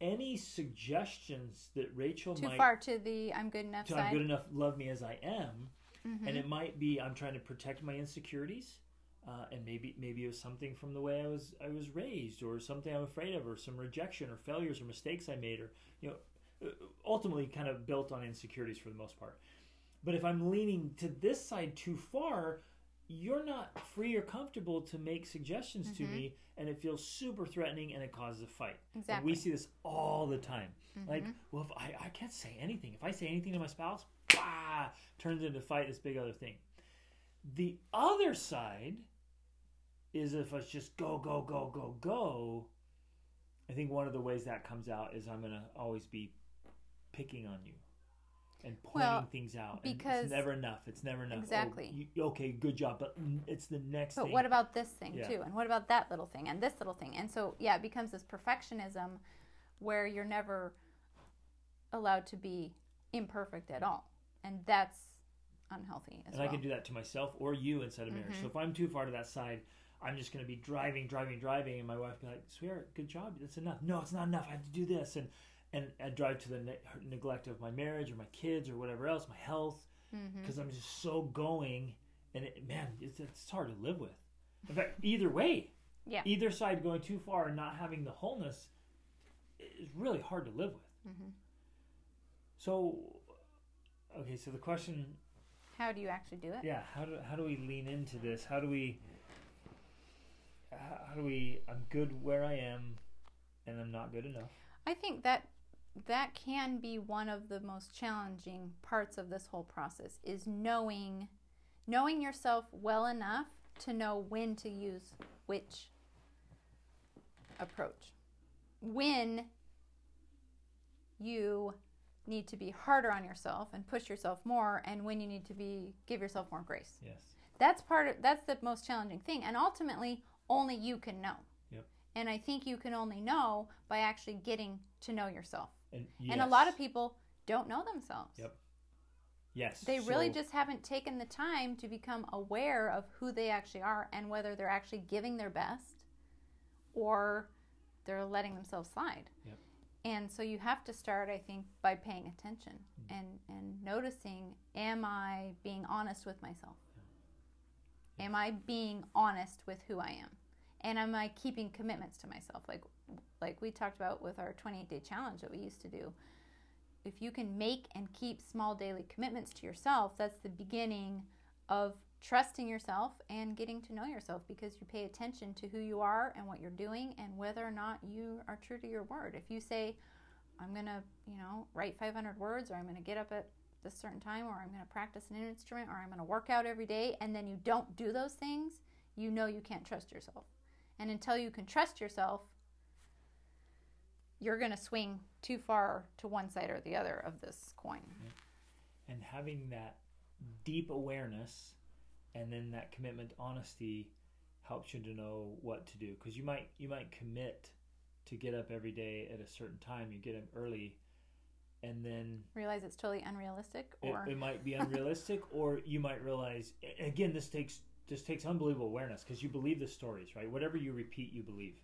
any suggestions that rachel too might far to the I'm good enough to side. i'm good enough love me as i am Mhm. and it might be i'm trying to protect my insecurities uh, and maybe maybe it was something from the way i was i was raised or something i'm afraid of or some rejection or failures or mistakes i made or you know uh, ultimately kind of built on insecurities for the most part but if i'm leaning to this side too far you're not free or comfortable to make suggestions to Mhm. me and it feels super threatening and it causes a fight and exactly. we see this all the time like, Mhm. well, if I, I can't say anything. If I say anything to my spouse, bah, turns into fight, this big other thing. The other side is if it's just go, go, go, go, go. I think one of the ways that comes out is I'm going to always be picking on you. and pointing Well, things out. because- and it's never enough. It's never enough. Oh, Exactly. you- okay, good job, but it's the next But thing. what about this thing Yeah. too? And what about that little thing? And this little thing? And so, yeah, it becomes this perfectionism where you're never allowed to be imperfect at all. And that's unhealthy as and well. I can do that to myself or you inside of marriage. Mm-hmm. So if I'm too far to that side, I'm just going to be driving, driving, driving, and my wife be like, "Sweetheart, good job. That's enough." No, it's not enough. I have to do this, and and I drive to the ne- neglect of my marriage or my kids or whatever else, my health, Mm-hmm. because I'm just so going, and it, man, it's, it's hard to live with. In fact, either way, Yeah. either side going too far and not having the wholeness is really hard to live with. Mhm. So, okay, so the question How do you actually do it? yeah how do how do we lean into this how do we how do we i'm good where i am and i'm not good enough I think that that can be one of the most challenging parts of this whole process is knowing knowing yourself well enough to know when to use which approach. When you need to be harder on yourself and push yourself more and when you need to be give yourself more grace. yes That's part of that's the most challenging thing and ultimately only you can know. Yep. And I think you can only know by actually getting to know yourself. and And a lot of people don't know themselves. Yep. yes They really so- just haven't taken the time to become aware of who they actually are and whether they're actually giving their best or they're letting themselves slide. Yep. And so you have to start, I think, by paying attention Mm. and, and noticing am I being honest with myself? Am I being honest with who I am? And am I keeping commitments to myself? Like like we talked about with our 28 day challenge that we used to do. If you can make and keep small daily commitments to yourself, that's the beginning of trusting yourself and getting to know yourself because you pay attention to who you are and what you're doing and whether or not you are true to your word. If you say, I'm going to, you know, write 500 words or I'm going to get up at this certain time or I'm going to practice an instrument or I'm going to work out every day and then you don't do those things, you know you can't trust yourself. And until you can trust yourself, you're going to swing too far to one side or the other of this coin. and having that deep awareness and then that commitment honesty helps you to know what to do because you might you might commit to get up every day at a certain time you get up early and then Realize it's totally unrealistic or it might be unrealistic or you might realize again this takes this takes unbelievable awareness because you believe the stories right? Whatever you repeat you believe.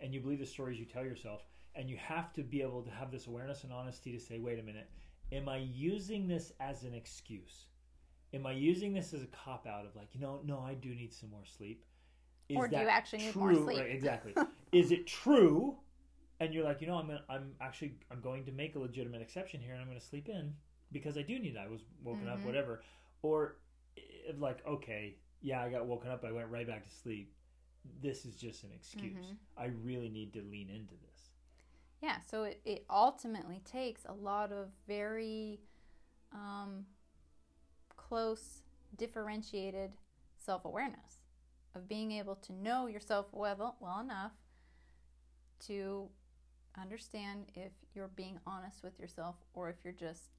And you believe the stories you tell yourself and you have to be able to have this awareness and honesty to say wait a minute. Am i using this as an excuse? Am i using this as a cop out of like you know no i do need some more sleep? Is Or do you actually need more true? sleep? Right, exactly. Is it true and you're like you know i'm gonna, i'm actually i'm going to make a legitimate exception here and i'm going to sleep in because i do need that. I was woken up Mhm. whatever. Or like okay yeah i got woken up i went right back to sleep. This is just an excuse. Mhm. i really need to lean into this. Yeah, so it, it ultimately takes a lot of very um, close, differentiated self awareness of being able to know yourself well, well enough to understand if you're being honest with yourself or if you're just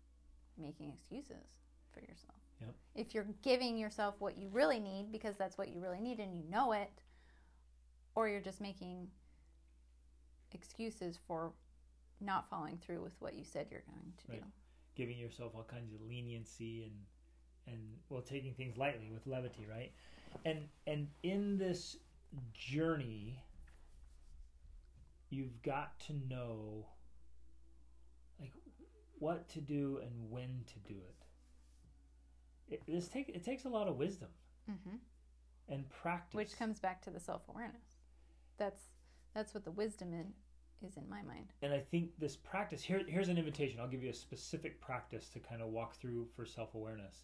making excuses for yourself. Yep. If you're giving yourself what you really need because that's what you really need and you know it, or you're just making excuses for not following through with what you said you're going to Right. do. giving yourself all kinds of leniency and and well taking things lightly with levity right and and in this journey you've got to know like what to do and when to do it, it this take it takes a lot of wisdom hmm and practice Which comes back to the self awareness. That's that's what the wisdom in is in my mind. and I think this practice here here's an invitation. I'll give you a specific practice to kind of walk through for self-awareness.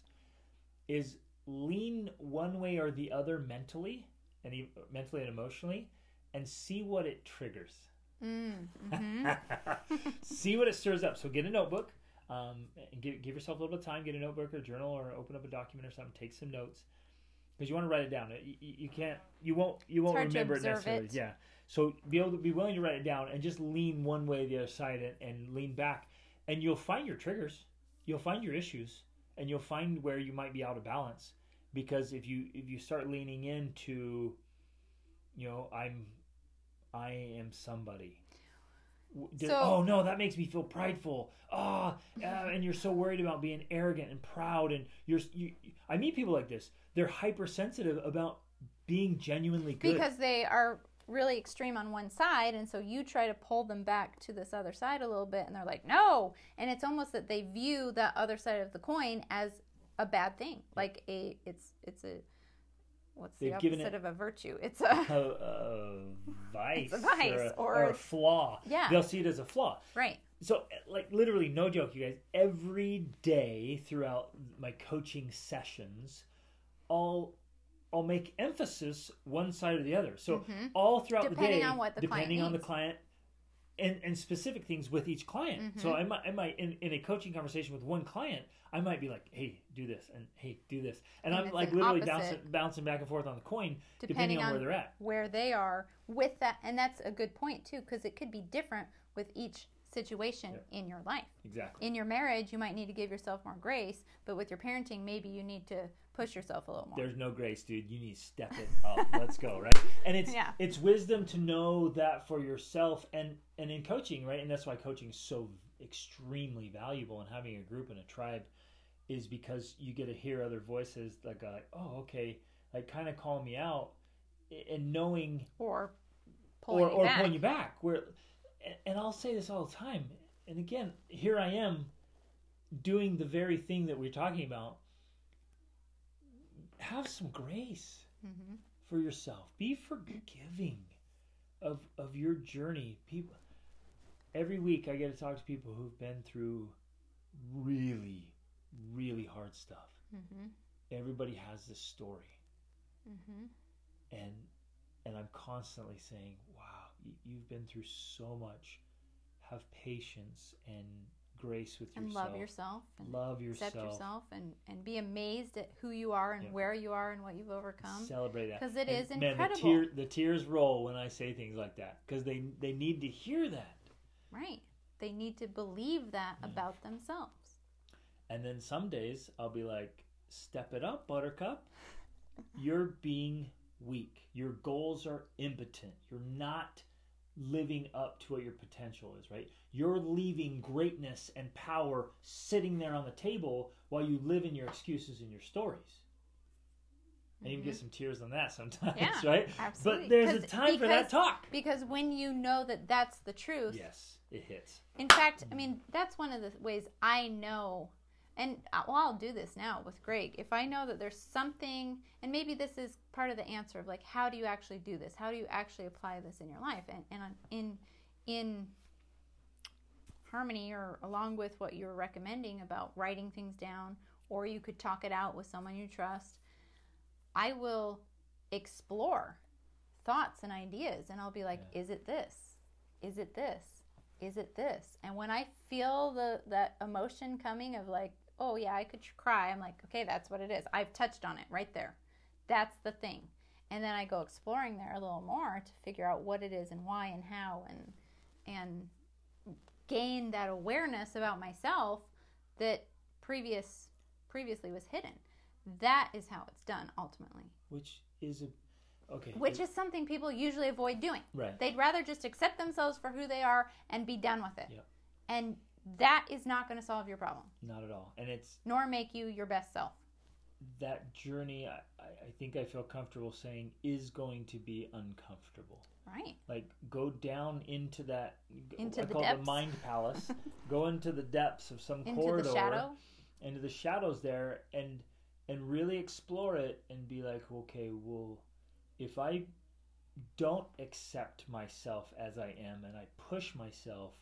Is lean one way or the other mentally and e- mentally and emotionally and see what it triggers. Mm, hmm see what it stirs up. So get a notebook um, and give, give yourself a little bit of time. Get a notebook or a journal or open up a document or something. Take some notes because you want to write it down. You, you can't. You won't. You won't remember it necessarily. it. Yeah. So be able to be willing to write it down and just lean one way or the other side and, and lean back, and you'll find your triggers. you'll find your issues and you'll find where you might be out of balance because if you if you start leaning into you know i'm i am somebody. Did- So- oh no that makes me feel prideful. Ah uh, and you're so worried about being arrogant and proud and you're you, i meet people like this. They're hypersensitive about being genuinely good. Because they are really extreme on one side and so you try to pull them back to this other side a little bit and they're like no. And it's almost that they view that other side of the coin as a bad thing. Like a it's it's a what's the They've opposite of a virtue? It's a a, a vice, a vice, or, a, or- or a flaw. Yeah. they'll see it as a flaw. Right. So like literally no joke you guys. Every day throughout my coaching sessions i'll i'll make emphasis one side or the other. So all throughout the Mm-hmm. Depending day on what the client depending on the client and, and specific things with each client. Mm-hmm. so i might, I might in, in a coaching conversation with one client i might be like hey do this and hey do this. And, And i'm like an literally bouncing, bouncing back and forth on the coin depending, Depending on, on- where they're at. where they are with that and that's a good point too because it could be different with each situation in your life. Exactly. In your marriage you might need to give yourself more grace but with your parenting maybe you need to push yourself a little more There's no grace, dude. You need to step it up. Let's go, right? And it's Yeah. it's wisdom to know that for yourself and and in coaching, right? And that's why coaching is so extremely valuable and having a group and a tribe is because you get to hear other voices that go like, "Oh, okay," like kind of call me out and knowing or pulling or, or back. pulling you back. Where, and I'll say this all the time. And again, here I am doing the very thing that we're talking about. Have some grace Mhm. for yourself. Be forgiving of of your journey. People, every week I get to talk to people who've been through really, really hard stuff. Mhm. Everybody has this story Mhm. and and I'm constantly saying, "Wow, you, you've been through so much. Have patience and grace with and yourself. And love yourself and Love yourself. accept yourself and and be amazed at who you are and Yeah. where you are and what you've overcome Celebrate that 'Cause it And, is Man, the, incredible. tear, the tears roll when I say things like that because they they need to hear that. right they need to believe that about themselves And then some days I'll be like, "Step it up, Buttercup. You're being weak. Your goals are impotent. You're not." Living up to what your potential is, right? You're leaving greatness and power sitting there on the table while you live in your excuses and your stories. And even get some tears on that sometimes, Mm-hmm. Yeah, right? absolutely. But there's a time for that talk. because when you know that that's the truth Yes, it hits. In fact, I mean, that's one of the ways I know, and uh, well, I'll do this now with Greg. If I know that there's something, and maybe this is part of the answer of like, how do you actually do this? How do you actually apply this in your life? And, and in, in harmony or along with what you're recommending about writing things down, or you could talk it out with someone you trust, I will explore thoughts and ideas, and I'll be like, is it this? Is it this? is it this and when i feel the that emotion coming of like oh yeah i could cry i'm like okay that's what it is i've touched on it right there that's the thing and then i go exploring there a little more to figure out what it is and why and how and and gain that awareness about myself that previous previously was hidden that is how it's done ultimately Which is a okay. which is something people usually avoid doing right. They'd rather just accept themselves for who they are and be done with it. Yep. And that is not going to solve your problem, Not at all. And it's nor make you your best self. that journey. I, I think I feel comfortable saying is going to be uncomfortable. Right. like go down into that Into I the call it depths. the mind palace go into the depths of some Into corridor the shadow. into the shadows there and and really explore it and be like okay well if i don't accept myself as i am and i push myself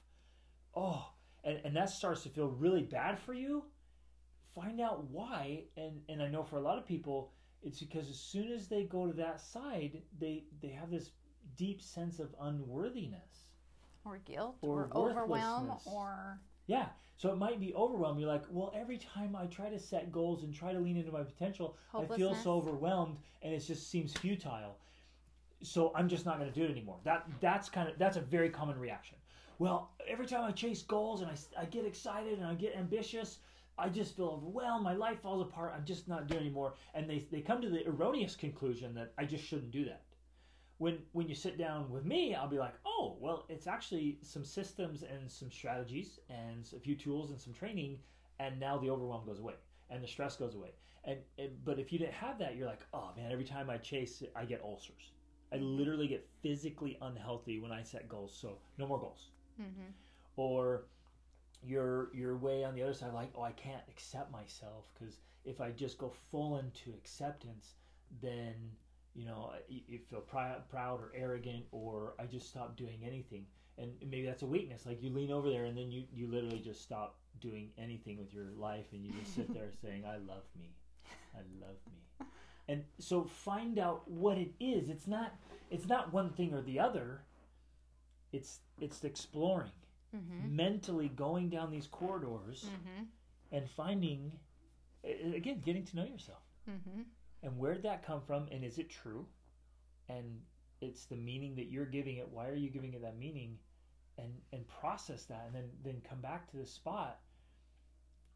oh and, and that starts to feel really bad for you find out why and and i know for a lot of people it's because as soon as they go to that side they they have this deep sense of unworthiness Or guilt. Or Or, overwhelm. Or. yeah so it might be overwhelmed you're like well every time i try to set goals and try to lean into my potential i feel so overwhelmed and it just seems futile so i'm just not going to do it anymore that that's kind of that's a very common reaction well every time i chase goals and i, I get excited and i get ambitious I just feel overwhelmed. My life falls apart. I'm just not doing anymore. And they, they come to the erroneous conclusion that I just shouldn't do that. When, when you sit down with me, I'll be like, oh, well, it's actually some systems and some strategies and a few tools and some training. And now the overwhelm goes away and the stress goes away. And, and but if you didn't have that, you're like, oh man, every time I chase, I get ulcers. I literally get physically unhealthy when I set goals. So no more goals. Mm-hmm. Or you're you're way on the other side, like, oh, I can't accept myself because if I just go full into acceptance, then you know you, you feel proud, proud or arrogant, or I just stop doing anything. And maybe that's a weakness. Like you lean over there, and then you you literally just stop doing anything with your life, and you just sit there saying, "I love me, I love me." And so find out what it is. It's not it's not one thing or the other. It's it's exploring Mm-hmm. mentally going down these corridors Mm-hmm. and finding again getting to know yourself Mm-hmm. and where did that come from and is it true and it's the meaning that you're giving it why are you giving it that meaning and and process that and then then come back to the spot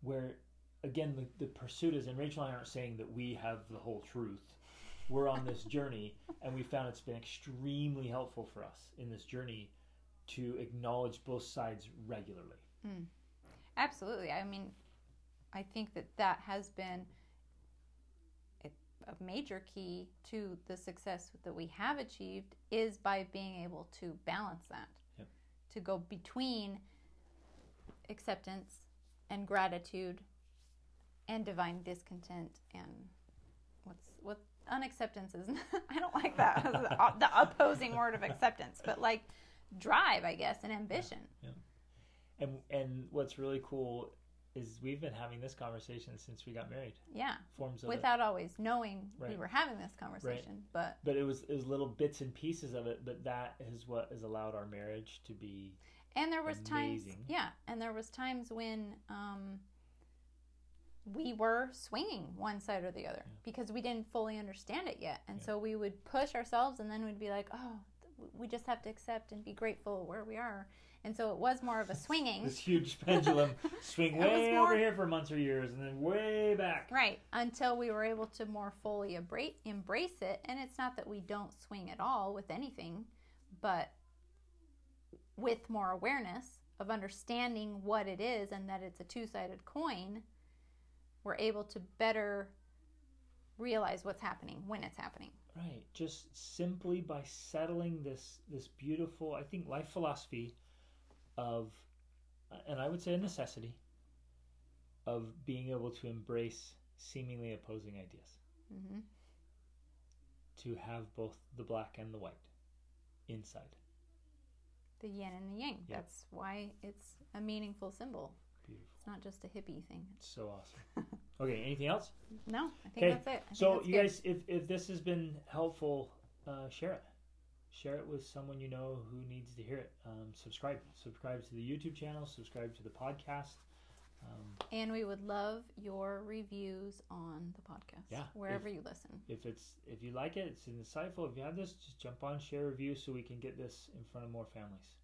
where again the, the pursuit is and rachel and i aren't saying that we have the whole truth we're on this journey and we found it's been extremely helpful for us in this journey to acknowledge both sides regularly mm. Absolutely. I mean, I think that that has been a, a major key to the success that we have achieved is by being able to balance that. Yep. To go between acceptance and gratitude and divine discontent and what's what unacceptance is I don't like that the opposing word of acceptance but like drive I guess and ambition Yeah. And and what's really cool is we've been having this conversation since we got married. yeah Forms of it. without always knowing we were having this conversation. But But it was it was little bits and pieces of it, but that is what has allowed our marriage to be and there was times, yeah, and there was times when um, we were swinging one side or the other because we didn't fully understand it yet, and Yeah. so we would push ourselves, and then we'd be like, oh. We just have to accept and be grateful where we are, and so it was more of a swinging, this huge pendulum swing way more- over here for months or years and then way back. Right, until we were able to more fully embrace, embrace it. And it's not that we don't swing at all with anything, but with more awareness of understanding what it is and that it's a two sided coin, we're able to better realize what's happening when it's happening. Right. Just simply by settling this this beautiful, I think, life philosophy of, and I would say a necessity, of being able to embrace seemingly opposing ideas, hmm to have both the black and the white inside. The yin and the yang. Yeah. That's why it's a meaningful symbol. Beautiful. It's not just a hippie thing. It's So awesome. okay. Anything else? No, I think Okay, that's it. I think So that's you good. guys, if if this has been helpful, uh, share it. Share it with someone you know who needs to hear it. Um, subscribe. Subscribe to the YouTube channel. Subscribe to the podcast. Um, And we would love your reviews on the podcast. Yeah, Wherever you listen. if it's if you like it, it's insightful. If you have this, just jump on, share a review, so we can get this in front of more families.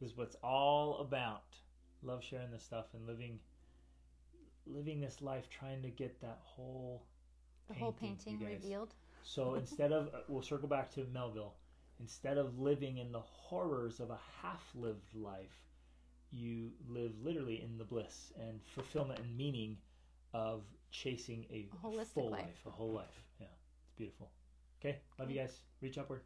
This is what's all about. Love sharing this stuff and living living this life, trying to get that whole The whole painting, you painting revealed. So instead of, uh, we'll circle back to Melville. Instead of living in the horrors of a half-lived life, you live literally in the bliss and fulfillment and meaning of chasing a, A holistic full life. life, a whole life. Yeah, it's beautiful. Okay, love you guys. Reach upward.